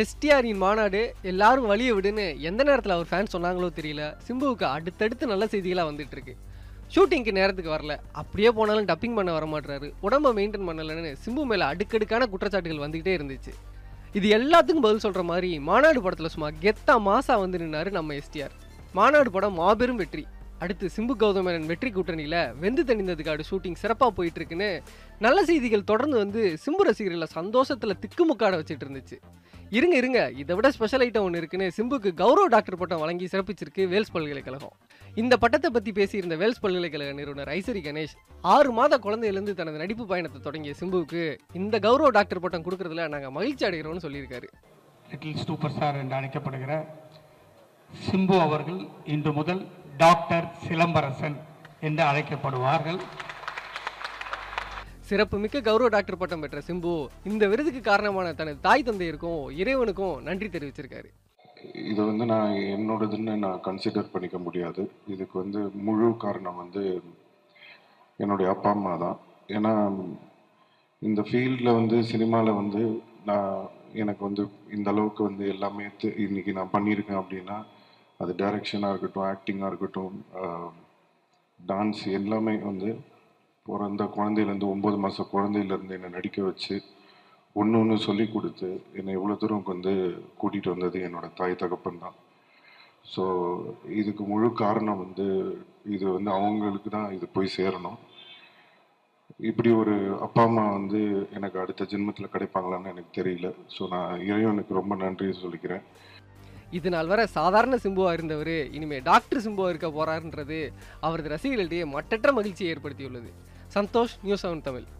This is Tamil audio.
எஸ்டிஆரின் மாநாடு எல்லாரும் வழியை விடுன்னு எந்த நேரத்தில் அவர் ஃபேன் சொன்னாங்களோ தெரியல. சிம்புவுக்கு அடுத்தடுத்து நல்ல செய்திகளாக வந்துட்டு இருக்கு ஷூட்டிங்க்கு நேரத்துக்கு வரல. அப்படியே போனாலும் டப்பிங் பண்ண வர மாட்டுறாரு உடம்பை மெயின்டைன் பண்ணலன்னு சிம்பு மேலே அடுக்கடுக்கான குற்றச்சாட்டுகள் வந்துக்கிட்டே இருந்துச்சு. இது எல்லாத்துக்கும் பதில் சொல்கிற மாதிரி மாநாடு படத்தில் சும்மா கெத்தா மாசா வந்து நின்னாரு நம்ம எஸ்டிஆர். மாநாடு படம் மாபெரும் வெற்றி. அடுத்து சிம்பு கௌதமேனன் வெற்றி கூட்டணியில் வெந்து தணிந்ததுக்காடு ஷூட்டிங் சிறப்பாக போயிட்டு இருக்குன்னு நல்ல செய்திகள் தொடர்ந்து வந்து சிம்பு ரசிகர்களை சந்தோஷத்தில் திக்குமுக்காட வச்சுட்டு இருந்துச்சு. இருங்க இருங்க. இதை விட ஸ்பெஷல் ஐட்டம் ஒன்று இருக்குன்னு சிம்புக்கு கௌரவ டாக்டர் பட்டம் வழங்கி சிறப்பிச்சிருக்கு வேல்ஸ் பல்கலைக்கழகம். இந்த பட்டத்தை பற்றி பேசியிருந்த வேல்ஸ் பல்கலைக்கழக நிறுவனர் ஐசரி கணேஷ் ஆறு மாத குழந்தையிலேருந்து தனது நடிப்பு பயணத்தை தொடங்கிய சிம்புவுக்கு இந்த கௌரவ டாக்டர் பட்டம் கொடுக்கறதுல நாங்கள் மகிழ்ச்சி அடைகிறோம்னு சொல்லியிருக்காரு. லிட்டில் சூப்பர் ஸ்டார் என்று அழைக்கப்படுகிற சிம்பு அவர்கள் இன்று முதல் டாக்டர் சிலம்பரசன் என்று அழைக்கப்படுவார்கள். சிறப்புமிக்க கௌரவ டாக்டர் பட்டம் பெற்ற சிம்பு இந்த விருதுக்கு காரணமான தனது தாய் தந்தையருக்கும் இறைவனுக்கும் நன்றி தெரிவிச்சிருக்காரு. இது வந்து நான் என்னோடதுன்னு நான் கன்சிடர் பண்ணிக்க முடியாது. இதுக்கு வந்து முழு காரணம் வந்து என்னுடைய அப்பா அம்மா தான். ஏன்னா இந்த ஃபீல்டில் வந்து சினிமாவில் வந்து நான் எனக்கு வந்து இந்த அளவுக்கு வந்து எல்லாமே இன்னைக்கு நான் பண்ணியிருக்கேன் அப்படின்னா அது டைரக்ஷனாக இருக்கட்டும் ஆக்டிங்காக இருக்கட்டும் டான்ஸ் எல்லாமே வந்து பிறந்த குழந்தையிலேருந்து ஒம்பது மாதம் குழந்தையிலேருந்து என்னை நடிக்க வச்சு ஒன்று ஒன்று சொல்லி கொடுத்து என்னை இவ்வளோ தூரம் வந்து கூட்டிகிட்டு வந்தது என்னோட தாய் தகப்பன் தான். ஸோ இதுக்கு முழு காரணம் வந்து இது வந்து அவங்களுக்கு தான் இது போய் சேரணும். இப்படி ஒரு அப்பா அம்மா வந்து எனக்கு அடுத்த ஜென்மத்தில் கிடைப்பாங்களான்னு எனக்கு தெரியல. ஸோ நான் இறைவனுக்கு ரொம்ப நன்றி சொல்லிக்கிறேன். இது நாள் வரை சாதாரண சிம்புவா இருந்தவர் இனிமே டாக்டர் சிம்புவா இருக்க போறாருன்றது அவரது ரசிகர்களிடையே மட்டற்ற மகிழ்ச்சியை ஏற்படுத்தியுள்ளது. Santos ni os.